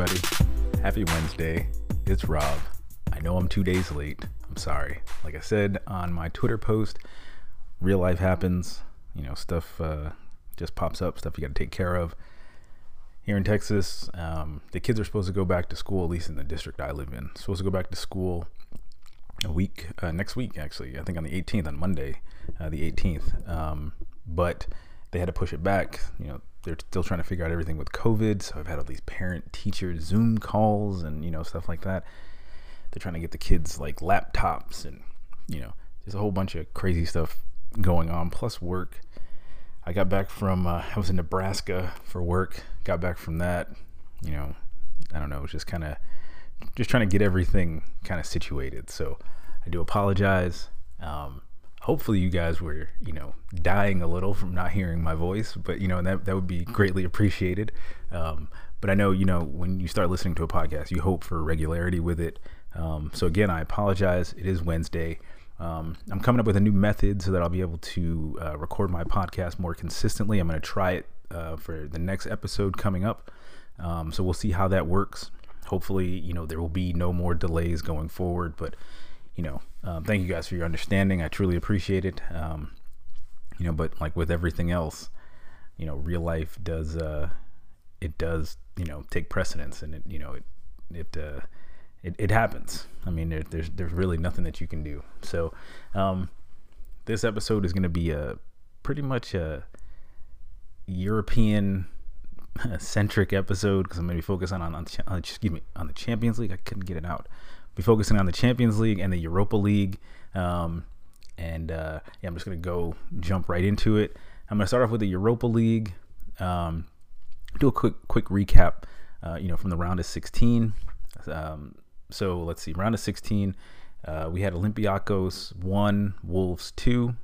everybody. Happy Wednesday. It's Rob. I know I'm two days late. I'm sorry. Like I said on my Twitter post, real life happens. You know, stuff uh, just pops up, stuff you got to take care of. Here in Texas, um, the kids are supposed to go back to school, at least in the district I live in. Supposed to go back to school a week, uh, next week, actually. I think on the 18th, on Monday, uh, the 18th. Um, but they had to push it back. You know, they're still trying to figure out everything with COVID. So I've had all these parent teacher Zoom calls and, you know, stuff like that. They're trying to get the kids like laptops and, you know, there's a whole bunch of crazy stuff going on, plus work. I got back from, uh, I was in Nebraska for work, got back from that, you know, I don't know, it was just kind of, just trying to get everything kind of situated. So I do apologize. Um, hopefully you guys were you know dying a little from not hearing my voice but you know that that would be greatly appreciated. Um, but i know you know when you start listening to a podcast you hope for regularity with it. Um, so again i apologize. It is wednesday. Um, i'm coming up with a new method so that i'll be able to uh, record my podcast more consistently. I'm going to try it uh, for the next episode coming up. Um, so we'll see how that works. Hopefully you know there will be no more delays going forward but you know, um, thank you guys for your understanding. I truly appreciate it. Um, you know, but like with everything else, you know, real life does, uh, it does, you know, take precedence and it, you know, it, it, uh, it, it happens. I mean, there, there's, there's really nothing that you can do. So, um, this episode is going to be a pretty much a European centric episode because I'm going to be focusing on, on, on, excuse me, on the Champions League. I couldn't get it out be focusing on the Champions League and the Europa League. Um, and uh, yeah, I'm just gonna go jump right into it. I'm gonna start off with the Europa League. Um, do a quick quick recap. Uh, you know, from the round of 16. Um, so let's see, round of 16. Uh, we had Olympiacos one, Wolves two,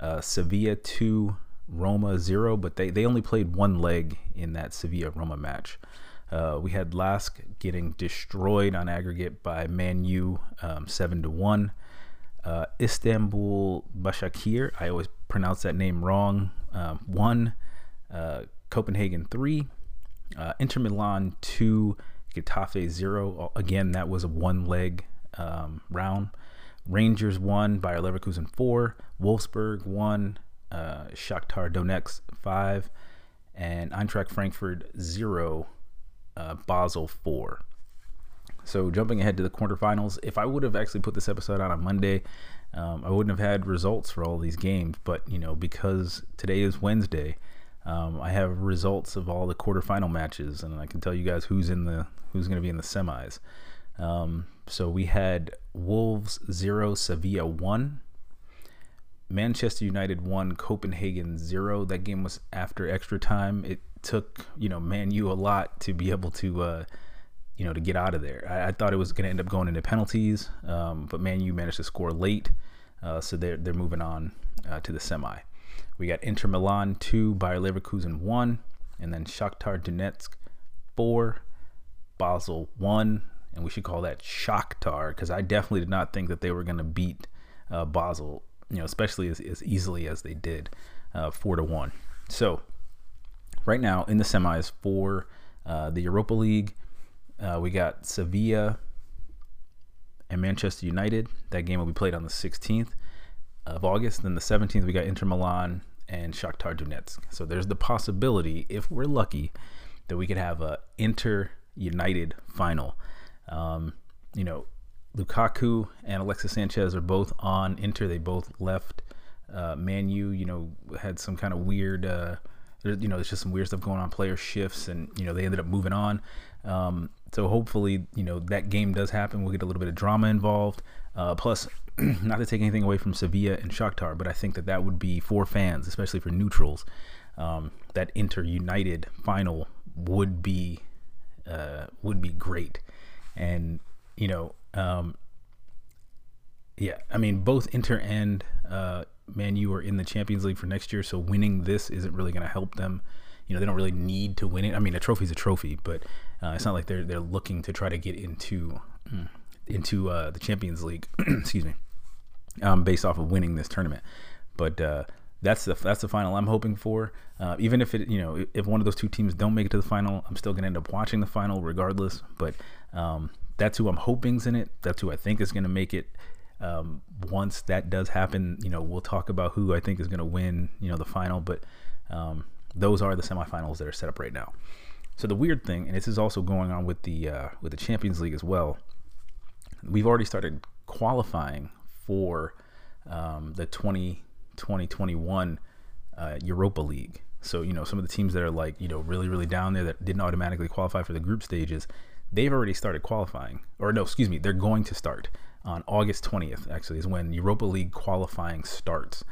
uh, Sevilla two, Roma zero, but they, they only played one leg in that Sevilla Roma match. Uh, we had Lask getting destroyed on aggregate by Man U, um, seven to one. Uh, Istanbul Bashakir, I always pronounce that name wrong. Um, one, uh, Copenhagen three, uh, Inter Milan two, Getafe zero. Again, that was a one leg um, round. Rangers one, Bayer Leverkusen four, Wolfsburg one, uh, Shakhtar Donetsk five, and Eintracht Frankfurt zero uh, Basel 4. So jumping ahead to the quarterfinals, if I would have actually put this episode out on Monday, um, I wouldn't have had results for all these games. But you know, because today is Wednesday, um, I have results of all the quarterfinal matches, and I can tell you guys who's in the who's going to be in the semis. Um, so we had Wolves zero, Sevilla one, Manchester United one, Copenhagen zero. That game was after extra time. It took you know Man U a lot to be able to uh, you know to get out of there. I, I thought it was going to end up going into penalties, um, but Man U managed to score late, uh, so they're they're moving on uh, to the semi. We got Inter Milan two, Bayer Leverkusen one, and then Shakhtar Donetsk four, Basel one, and we should call that Shakhtar because I definitely did not think that they were going to beat uh, Basel, you know, especially as, as easily as they did, uh, four to one. So right now in the semis for uh, the Europa League. Uh, we got Sevilla and Manchester United. That game will be played on the 16th of August. Then the 17th, we got Inter Milan and Shakhtar Donetsk. So there's the possibility, if we're lucky, that we could have a Inter United final. Um, you know, Lukaku and Alexis Sanchez are both on Inter. They both left uh, Man U. You know, had some kind of weird. Uh, you know, there's just some weird stuff going on, player shifts, and you know they ended up moving on. Um, so hopefully, you know that game does happen. We'll get a little bit of drama involved. Uh, plus, not to take anything away from Sevilla and Shakhtar, but I think that that would be for fans, especially for neutrals. Um, that Inter United final would be uh, would be great, and you know, um, yeah, I mean both Inter and uh, Man U are in the Champions League for next year, so winning this isn't really going to help them. You know, they don't really need to win it. I mean, a trophy's a trophy, but uh, it's not like they're they're looking to try to get into mm, into uh, the Champions League. excuse me, um, based off of winning this tournament. But uh, that's the that's the final I'm hoping for. Uh, even if it you know if one of those two teams don't make it to the final, I'm still gonna end up watching the final regardless. But um, that's who I'm hoping's in it. That's who I think is gonna make it. Um, once that does happen, you know we'll talk about who I think is gonna win. You know the final, but um, those are the semifinals that are set up right now. So the weird thing, and this is also going on with the uh, with the Champions League as well. We've already started qualifying for um, the 20 2021 uh, Europa League. So, you know, some of the teams that are like, you know, really, really down there that didn't automatically qualify for the group stages, they've already started qualifying. Or, no, excuse me, they're going to start on August 20th, actually, is when Europa League qualifying starts.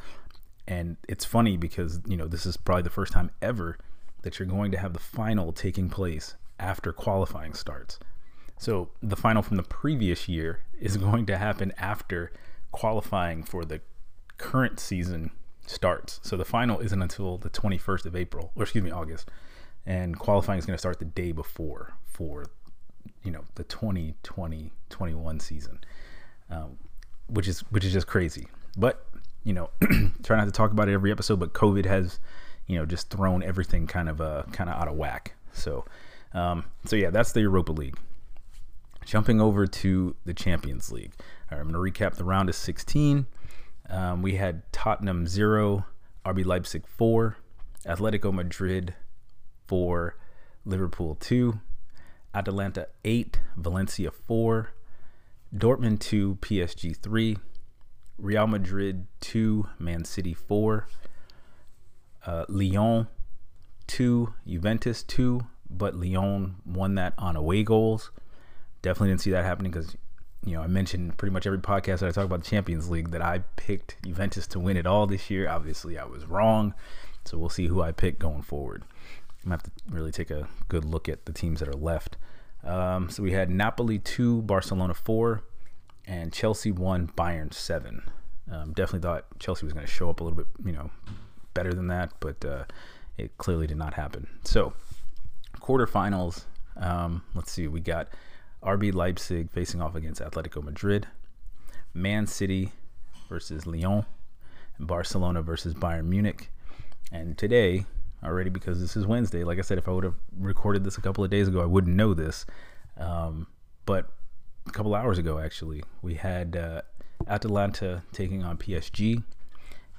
And it's funny because, you know, this is probably the first time ever that you're going to have the final taking place after qualifying starts. So, the final from the previous year is going to happen after qualifying for the current season starts. So the final isn't until the 21st of April, or excuse me, August. And qualifying is going to start the day before for, you know, the 2020-21 season, um, which is which is just crazy. But you know, try not to talk about it every episode, but COVID has, you know, just thrown everything kind of uh kind of out of whack. So, um, so yeah, that's the Europa League. Jumping over to the Champions League. All right, I'm going to recap the round of 16. Um, we had Tottenham 0, RB Leipzig 4, Atletico Madrid 4, Liverpool 2, Atalanta 8, Valencia 4, Dortmund 2, PSG 3, Real Madrid 2, Man City 4, uh, Lyon 2, Juventus 2, but Lyon won that on away goals. Definitely didn't see that happening because you know, I mentioned pretty much every podcast that I talk about the Champions League that I picked Juventus to win it all this year. Obviously, I was wrong. So we'll see who I pick going forward. I'm going to have to really take a good look at the teams that are left. Um, so we had Napoli 2, Barcelona 4, and Chelsea 1, Bayern 7. Um, definitely thought Chelsea was going to show up a little bit, you know, better than that, but uh, it clearly did not happen. So, quarterfinals. Um, let's see. We got RB Leipzig facing off against Atletico Madrid, Man City versus Lyon, and Barcelona versus Bayern Munich. And today, already because this is Wednesday, like I said, if I would have recorded this a couple of days ago, I wouldn't know this. Um, but a couple hours ago, actually, we had uh, Atalanta taking on PSG,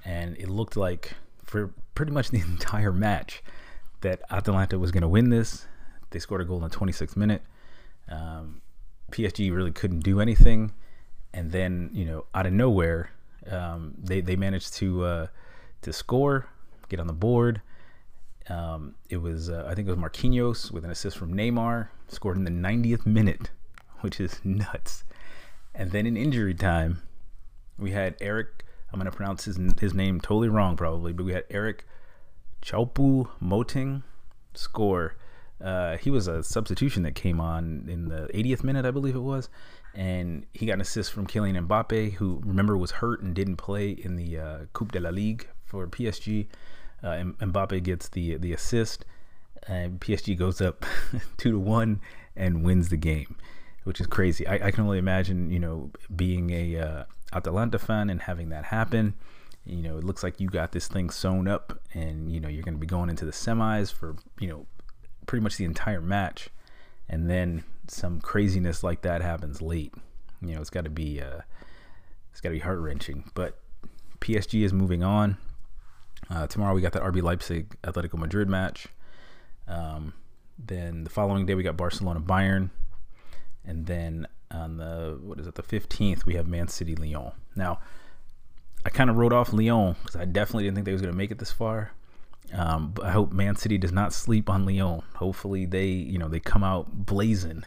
and it looked like for pretty much the entire match that Atalanta was going to win this. They scored a goal in the 26th minute. Um, PSG really couldn't do anything, and then you know out of nowhere, um, they they managed to uh, to score, get on the board. Um, it was uh, I think it was Marquinhos with an assist from Neymar, scored in the 90th minute, which is nuts. And then in injury time, we had Eric. I'm gonna pronounce his his name totally wrong probably, but we had Eric Choupo Moting score uh, he was a substitution that came on in the 80th minute, I believe it was, and he got an assist from Kylian Mbappe, who remember was hurt and didn't play in the uh, Coupe de la Ligue for PSG. Uh, Mbappe gets the the assist, and PSG goes up two to one and wins the game, which is crazy. I, I can only imagine, you know, being a uh, Atalanta fan and having that happen you know, it looks like you got this thing sewn up and, you know, you're going to be going into the semis for, you know, pretty much the entire match, and then some craziness like that happens late. You know, it's got to be uh, it's got to be heart wrenching. But PSG is moving on. Uh, tomorrow we got that RB Leipzig Atletico Madrid match. Um, then the following day we got Barcelona Bayern, and then on the what is it the 15th we have Man City Lyon. Now I kind of wrote off Lyon because I definitely didn't think they was going to make it this far. Um, I hope Man City does not sleep on Lyon. Hopefully they, you know, they come out blazing,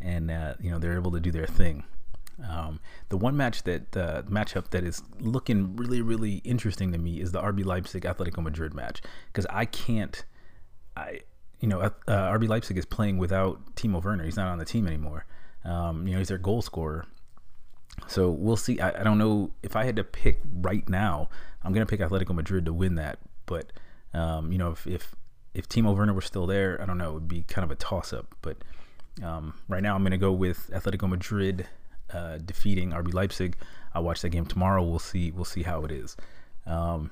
and uh, you know they're able to do their thing. Um, the one match that uh, matchup that is looking really, really interesting to me is the RB Leipzig Atletico Madrid match because I can't, I, you know, uh, RB Leipzig is playing without Timo Werner. He's not on the team anymore. Um, you know, he's their goal scorer. So we'll see. I, I don't know if I had to pick right now. I'm gonna pick Atletico Madrid to win that, but um, you know, if, if if Timo Werner were still there, I don't know, it would be kind of a toss up. But um, right now, I'm to go with Atletico Madrid uh, defeating RB Leipzig. I'll watch that game tomorrow. We'll see. We'll see how it is. Um,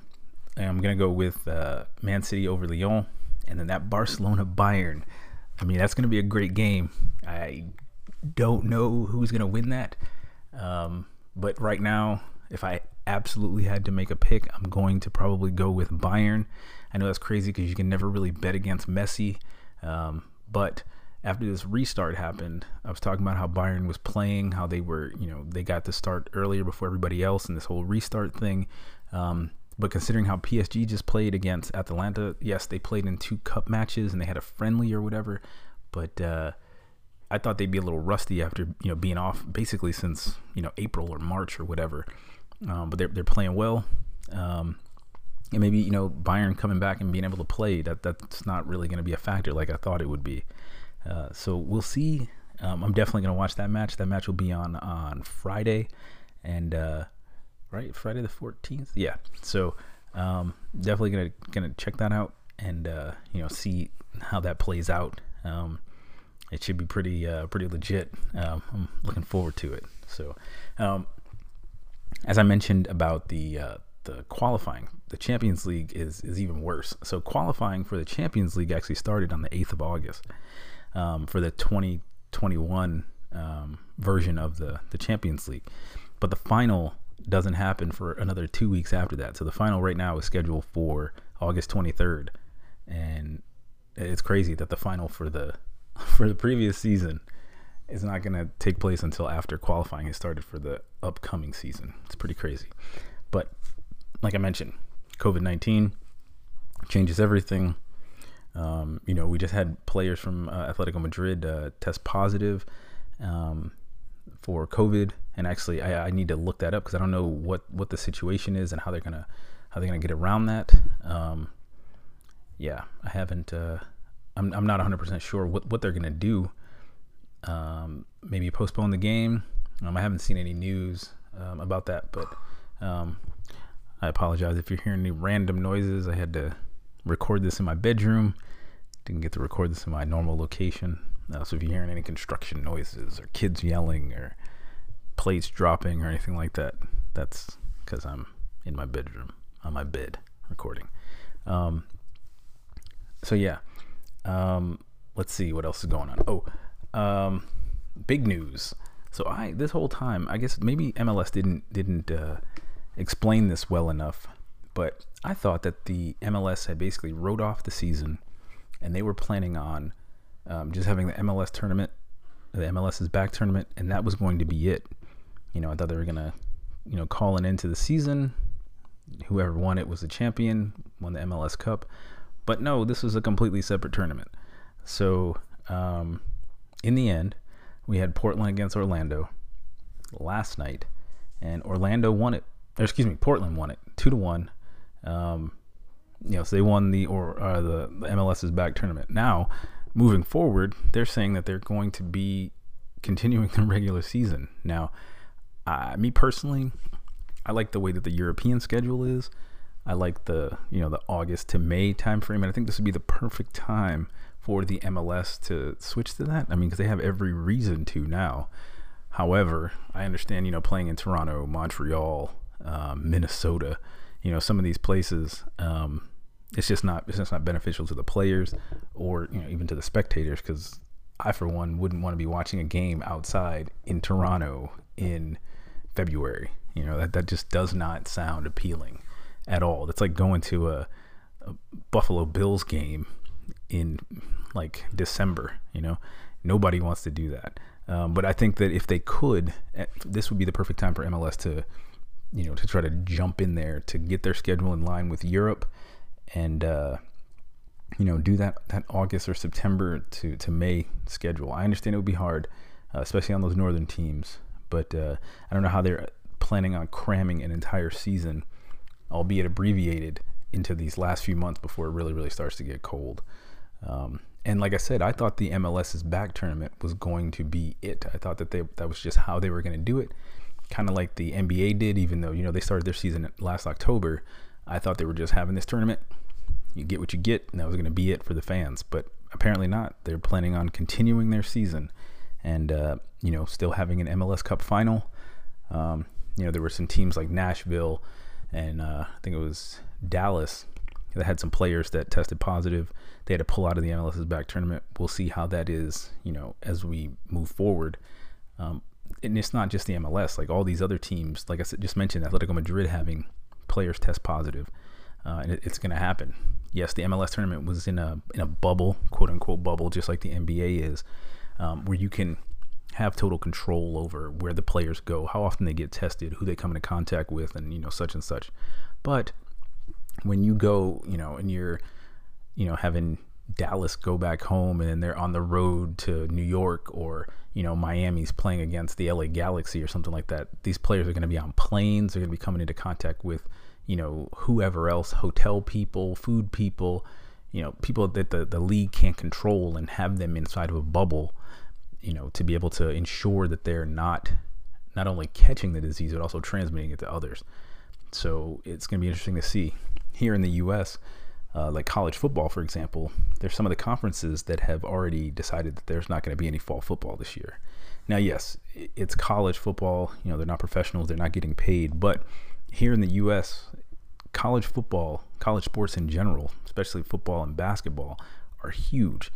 I'm gonna go with uh, Man City over Lyon, and then that Barcelona Bayern. I mean, that's gonna be a great game. I don't know who's gonna win that, um, but right now, if I absolutely had to make a pick, I'm going to probably go with Bayern. I know that's crazy because you can never really bet against Messi, um, but after this restart happened, I was talking about how Bayern was playing, how they were, you know, they got to start earlier before everybody else, and this whole restart thing. Um, but considering how PSG just played against Atalanta, yes, they played in two cup matches and they had a friendly or whatever, but uh, I thought they'd be a little rusty after you know being off basically since you know April or March or whatever. Um, but they're they're playing well. Um, and maybe you know Bayern coming back and being able to play that that's not really going to be a factor like I thought it would be. Uh, so we'll see. Um, I'm definitely going to watch that match. That match will be on on Friday, and uh, right Friday the 14th. Yeah. So um, definitely gonna gonna check that out and uh, you know see how that plays out. Um, it should be pretty uh, pretty legit. Um, I'm looking forward to it. So um, as I mentioned about the uh, the qualifying, the Champions League is is even worse. So qualifying for the Champions League actually started on the 8th of August um, for the 2021 um, version of the the Champions League, but the final doesn't happen for another two weeks after that. So the final right now is scheduled for August 23rd, and it's crazy that the final for the for the previous season is not going to take place until after qualifying has started for the upcoming season. It's pretty crazy, but like I mentioned, COVID 19 changes everything. Um, you know, we just had players from uh, Atletico Madrid uh, test positive um, for COVID, and actually, I, I, need to look that up because I don't know what what the situation is and how they're gonna how they're gonna get around that. Um, yeah, I haven't. Uh, I'm I'm not 100 percent sure what what they're gonna do. Um, maybe postpone the game. Um, I haven't seen any news um, about that, but I apologize if you're hearing any random noises. I had to record this in my bedroom. Didn't get to record this in my normal location. Uh, so if you're hearing any construction noises or kids yelling or plates dropping or anything like that, that's because I'm in my bedroom on my bed recording. Um, so yeah, um, let's see what else is going on. Oh, um, big news. So I this whole time, I guess maybe MLS didn't didn't uh, explain this well enough, but I thought that the MLS had basically wrote off the season, and they were planning on um, just having the MLS tournament, the MLS's back tournament, and that was going to be it. You know, I thought they were gonna, you know, call an end to the season. Whoever won it was the champion, won the MLS Cup. But no, this was a completely separate tournament. So um, in the end, we had Portland against Orlando last night, and Orlando won it or excuse me, Portland won it two to one. Um, you know, so they won the or uh, the, the MLS's back tournament. Now, moving forward, they're saying that they're going to be continuing the regular season. Now, uh, me personally, I like the way that the European schedule is. I like the you know the August to May timeframe, and I think this would be the perfect time for the MLS to switch to that. I mean, because they have every reason to now. However, I understand you know playing in Toronto, Montreal, um, Minnesota, you know, some of these places, um, it's just not it's just not beneficial to the players or you know even to the spectators because I for one wouldn't want to be watching a game outside in Toronto in February. You know that that just does not sound appealing at all. That's like going to a, a Buffalo Bills game in like December. You know, nobody wants to do that. Um, but I think that if they could, eh, this would be the perfect time for MLS to you know, to try to jump in there to get their schedule in line with Europe and, uh, you know, do that, that August or September to, to May schedule. I understand it would be hard, uh, especially on those northern teams, but uh, I don't know how they're planning on cramming an entire season, albeit abbreviated, into these last few months before it really, really starts to get cold. Um, and like I said, I thought the MLS's back tournament was going to be it. I thought that they that was just how they were going to do it kind of like the NBA did, even though, you know, they started their season last October. I thought they were just having this tournament. You get what you get, and that was going to be it for the fans. But apparently not. They're planning on continuing their season and, uh, you know, still having an MLS Cup final. Um, you know, there were some teams like Nashville and uh, I think it was Dallas that had some players that tested positive. They had to pull out of the MLS is Back tournament. We'll see how that is, you know, as we move forward. Um, and it's not just the MLS. Like all these other teams, like I said, just mentioned, Atletico Madrid having players test positive, uh, and it, it's going to happen. Yes, the MLS tournament was in a in a bubble, quote unquote bubble, just like the NBA is, um, where you can have total control over where the players go, how often they get tested, who they come into contact with, and you know such and such. But when you go, you know, and you're, you know, having Dallas go back home and they're on the road to New York or, you know, Miami's playing against the LA Galaxy or something like that. These players are going to be on planes. They're going to be coming into contact with, you know, whoever else, hotel people, food people, you know, people that the, the league can't control and have them inside of a bubble, you know, to be able to ensure that they're not not only catching the disease, but also transmitting it to others. So it's going to be interesting to see here in the U.S., uh, like college football, for example, there's some of the conferences that have already decided that there's not going to be any fall football this year. Now, yes, it's college football. You know, they're not professionals; they're not getting paid. But here in the U.S., college football, college sports in general, especially football and basketball, are huge.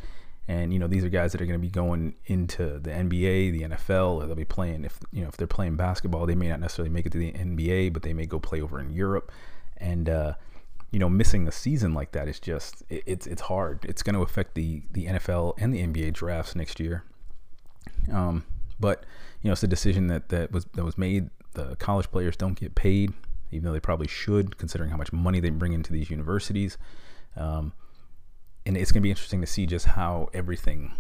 And you know, these are guys that are going to be going into the NBA, the NFL, or they'll be playing. If you know, if they're playing basketball, they may not necessarily make it to the NBA, but they may go play over in Europe. And uh, you know, missing a season like that is just it, it's it's hard. It's going to affect the the NFL and the NBA drafts next year. Um, but you know, it's a decision that that was that was made. The college players don't get paid, even though they probably should, considering how much money they bring into these universities. Um, and it's going to be interesting to see just how everything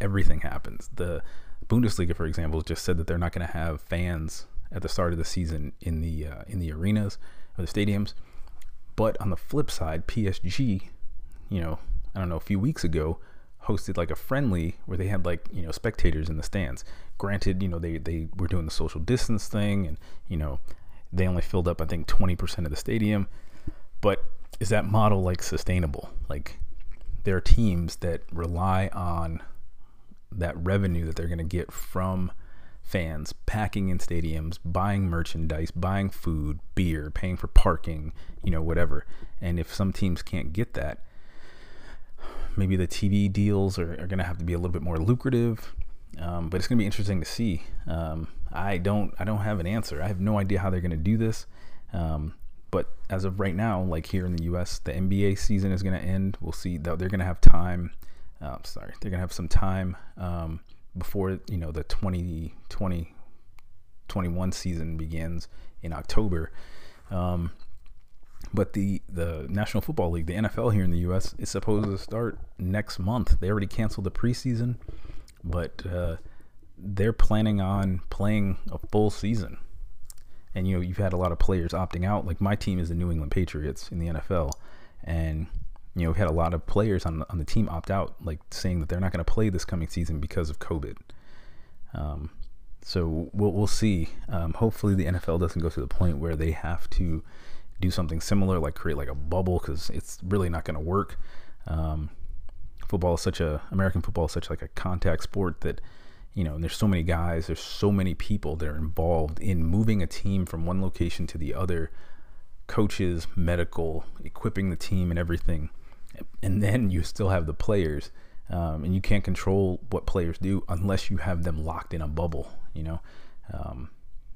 everything happens. The Bundesliga, for example, just said that they're not going to have fans at the start of the season in the uh, in the arenas or the stadiums but on the flip side, PSG, you know, I don't know, a few weeks ago, hosted like a friendly where they had like you know spectators in the stands. Granted, you know they they were doing the social distance thing, and you know they only filled up I think 20% of the stadium. But is that model like sustainable? Like there are teams that rely on that revenue that they're going to get from fans packing in stadiums, buying merchandise, buying food, beer, paying for parking, you know, whatever. And if some teams can't get that, maybe the TV deals are, are going to have to be a little bit more lucrative. Um, but it's going to be interesting to see. Um, I don't, I don't have an answer. I have no idea how they're going to do this. Um, but as of right now, like here in the U.S., the NBA season is going to end. We'll see they're going to have time. Uh, sorry, they're going to have some time um, before you know the 2020 21 season begins in October. Um, but the the National Football League, the NFL here in the U.S., is supposed to start next month. They already canceled the preseason, but uh, they're planning on playing a full season. And you know, you've had a lot of players opting out. Like my team is the New England Patriots in the NFL, and you know, we've had a lot of players on on the team opt out, like saying that they're not going to play this coming season because of COVID. Um, so we'll we'll see. Um, hopefully, the NFL doesn't go to the point where they have to do something similar, like create like a bubble, because it's really not going to work. Um, football is such a American football is such like a contact sport that you know, and there's so many guys, there's so many people that are involved in moving a team from one location to the other, coaches, medical, equipping the team, and everything and then you still have the players, um, and you can't control what players do unless you have them locked in a bubble. You know, um,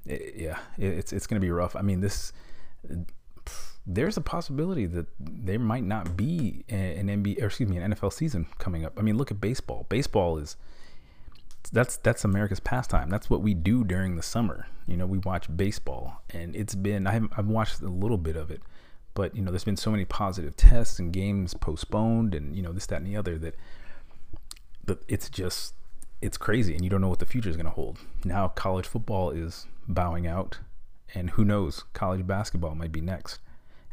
it, yeah, it, it's it's going to be rough. I mean, this there's a possibility that there might not be an NBA or excuse me an NFL season coming up. I mean, look at baseball. Baseball is that's that's America's pastime. That's what we do during the summer. You know, we watch baseball, and it's been I have I've watched a little bit of it, but you know, there's been so many positive tests and games postponed, and you know this, that, and the other that it's just it's crazy, and you don't know what the future is going to hold. Now, college football is bowing out, and who knows, college basketball might be next.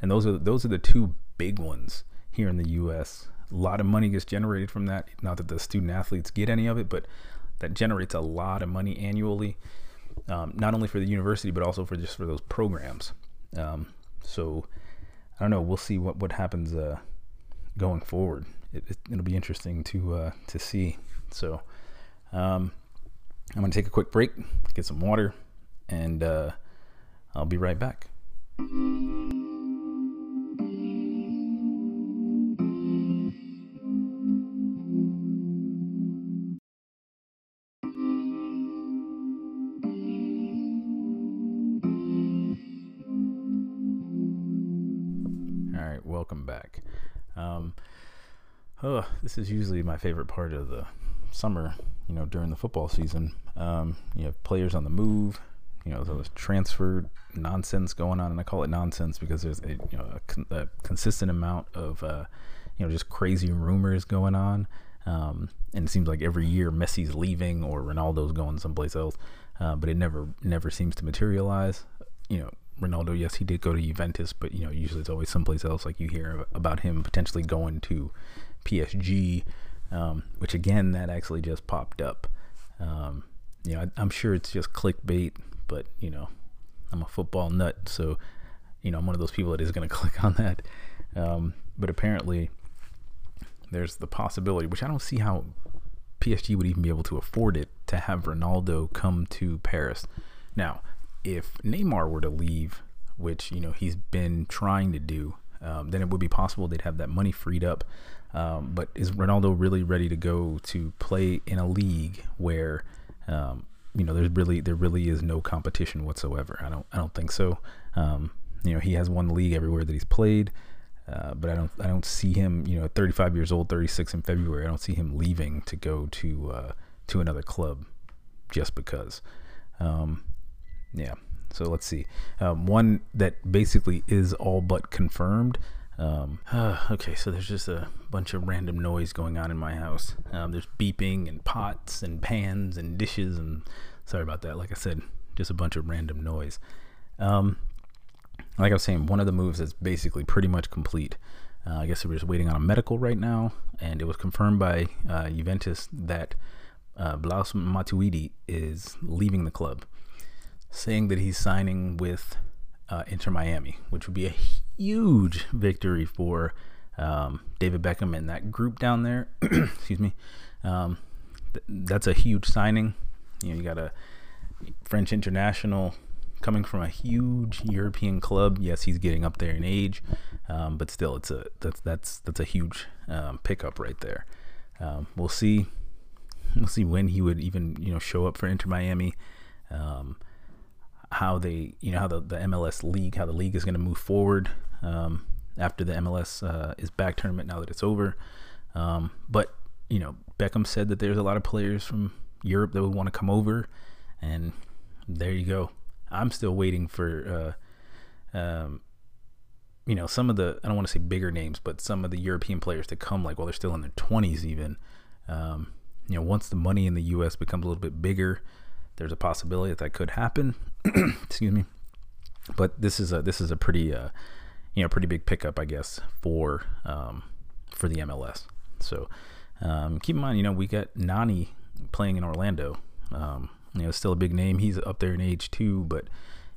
And those are those are the two big ones here in the U.S. A lot of money gets generated from that. Not that the student athletes get any of it, but that generates a lot of money annually, um, not only for the university but also for just for those programs. Um, so I don't know. We'll see what what happens uh, going forward. It, will it, be interesting to uh, to see. So um, I'm gonna take a quick break, get some water, and uh, I'll be right back. Welcome back. Um, oh, this is usually my favorite part of the summer, you know, during the football season. Um, you have players on the move, you know, there's transfer nonsense going on, and I call it nonsense because there's a, you know, a, con- a consistent amount of, uh, you know, just crazy rumors going on. Um, and it seems like every year Messi's leaving or Ronaldo's going someplace else, uh, but it never never seems to materialize. You know, Ronaldo, yes, he did go to Juventus, but you know, usually it's always someplace else. Like you hear about him potentially going to PSG, um, which again, that actually just popped up. Um, you know, I, am sure it's just clickbait, but you know, I'm a football nut, so you know, I'm one of those people that is going to click on that. Um, but apparently, there's the possibility, which I don't see how PSG would even be able to afford it, to have Ronaldo come to Paris. Now, if Neymar were to leave, which you know he's been trying to do, um, then it would be possible they'd have that money freed up. Um, but is Ronaldo really ready to go to play in a league where um, you know there's really there really is no competition whatsoever? I don't I don't think so. Um, you know he has won the league everywhere that he's played. Uh, but I don't I don't see him you know 35 years old 36 in February I don't see him leaving to go to uh, to another club just because um, yeah. So let's see. Um, one that basically is all but confirmed. Um, uh, okay, so there's just a bunch of random noise going on in my house. Um, there's beeping and pots and pans and dishes and sorry about that. Like I said, just a bunch of random noise. Um, like I was saying, one of the moves is basically pretty much complete. Uh, I guess we're just waiting on a medical right now, and it was confirmed by uh, Juventus that uh, Blaise Matuidi is leaving the club saying that he's signing with uh, Inter Miami, which would be a huge victory for um, David Beckham and that group down there. Excuse me. Um, th- that's a huge signing. You know, you got a French international coming from a huge European club. Yes, he's getting up there in age, um, but still, it's a that's that's that's a huge um, pickup right there. Um, we'll see. We'll see when he would even you know show up for Inter Miami. Um, how they, you know, how the, the MLS league, how the league is going to move forward um, after the MLS uh, is back tournament now that it's over. Um, but you know, Beckham said that there's a lot of players from Europe that would want to come over, and there you go. I'm still waiting for, uh, um, you know, some of the I don't want to say bigger names, but some of the European players to come, like while they're still in their 20s, even. Um, you know, once the money in the U.S. becomes a little bit bigger, there's a possibility that that could happen. Excuse me. But this is a this is a pretty uh, you know pretty big pickup, I guess, for um, for the MLS. So um, keep in mind, you know, we got Nani playing in Orlando. Um, you know, still a big name. He's up there in age too, but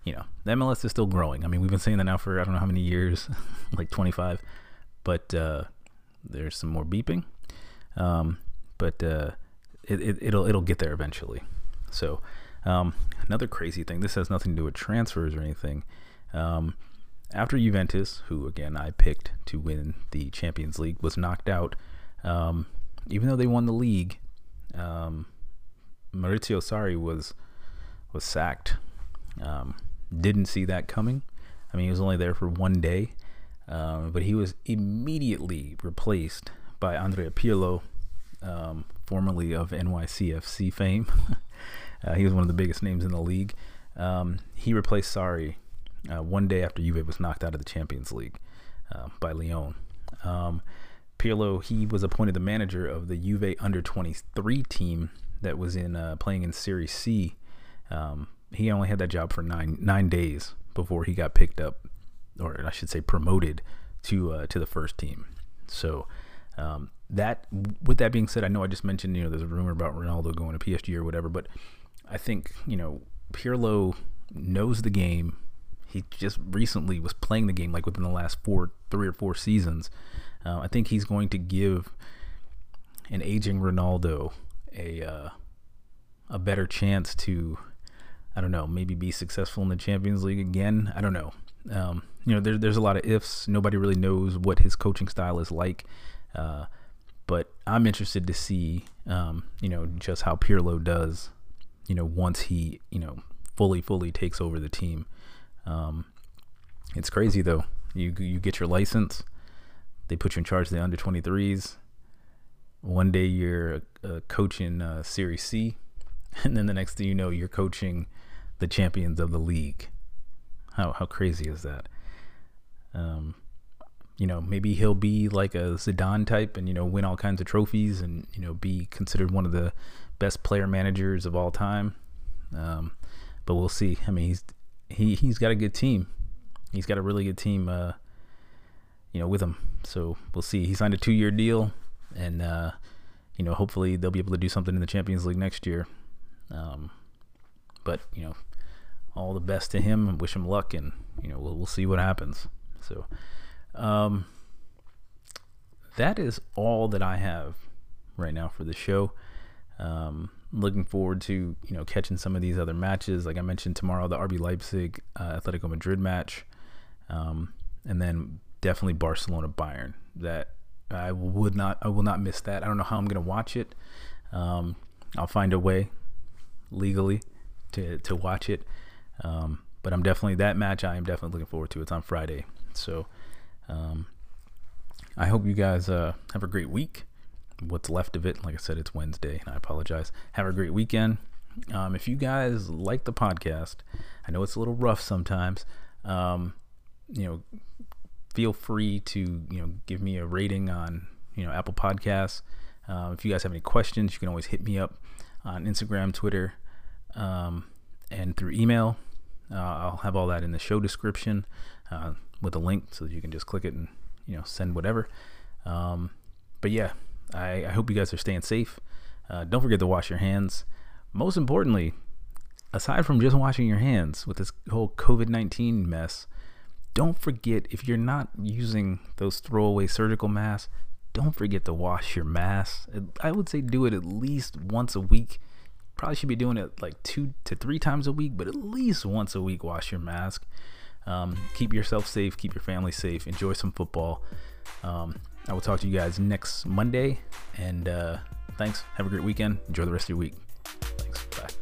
you know, the MLS is still growing. I mean, we've been saying that now for I don't know how many years, like 25. But uh, there's some more beeping. Um, but uh, it, it, it'll it'll get there eventually. So, um, another crazy thing. This has nothing to do with transfers or anything. Um, after Juventus, who again I picked to win the Champions League, was knocked out, um, even though they won the league, um, Maurizio Sarri was was sacked. Um, didn't see that coming. I mean, he was only there for one day, um, but he was immediately replaced by Andrea Pirlo, formerly of NYCFC fame. uh, he was one of the biggest names in the league. Um, he replaced Sarri uh, one day after Juve was knocked out of the Champions League uh, by Lyon. Um, Pirlo, he was appointed the manager of the Juve under 23 team that was in uh, playing in Serie C. Um, he only had that job for nine nine days before he got picked up, or I should say promoted to uh, to the first team. So um, that with that being said, I know I just mentioned you know there's a rumor about Ronaldo going to PSG or whatever, but I think you know Pirlo knows the game. He just recently was playing the game like within the last four, three or four seasons. Uh, I think he's going to give an aging Ronaldo a uh, a better chance to, I don't know, maybe be successful in the Champions League again. I don't know. Um, you know, there, there's a lot of ifs. Nobody really knows what his coaching style is like. Uh, but I'm interested to see, um, you know, just how Pirlo does, you know, once he, you know, fully, fully takes over the team. Um, it's crazy though. You you get your license, they put you in charge of the under 23s. One day you're uh, coaching uh, Series C, and then the next thing you know, you're coaching the champions of the league. How how crazy is that? Um, you know, maybe he'll be like a Zidane type and you know win all kinds of trophies and you know be considered one of the best player managers of all time. Um, but we'll see. I mean, he's he he's got a good team. He's got a really good team. Uh, you know, with him. So we'll see. He signed a two-year deal, and uh, you know, hopefully they'll be able to do something in the Champions League next year. Um, but you know, all the best to him and wish him luck, and you know, we'll we'll see what happens. So, um, that is all that I have right now for the show. Um, looking forward to you know catching some of these other matches. Like I mentioned tomorrow, the RB Leipzig uh, Atletico Madrid match, um, and then definitely Barcelona Bayern. That I would not, I will not miss that. I don't know how I'm gonna watch it. Um, I'll find a way legally to to watch it. Um, but I'm definitely that match. I am definitely looking forward to. It's on Friday, so um, I hope you guys uh, have a great week what's left of it. Like I said, it's Wednesday, and I apologize. Have a great weekend. Um, if you guys like the podcast, I know it's a little rough sometimes. Um, you know, feel free to you know give me a rating on you know Apple Podcasts. Uh, if you guys have any questions, you can always hit me up on Instagram, Twitter, um, and through email. Uh, I'll have all that in the show description uh, with a link, so that you can just click it and you know send whatever. Um, but yeah, I, I hope you guys are staying safe. Uh, don't forget to wash your hands. Most importantly, aside from just washing your hands with this whole COVID 19 mess, don't forget if you're not using those throwaway surgical masks, don't forget to wash your mask. I would say do it at least once a week. Probably should be doing it like two to three times a week, but at least once a week, wash your mask. Um, keep yourself safe, keep your family safe, enjoy some football. Um, I will talk to you guys next Monday. And uh, thanks. Have a great weekend. Enjoy the rest of your week. Thanks. Bye.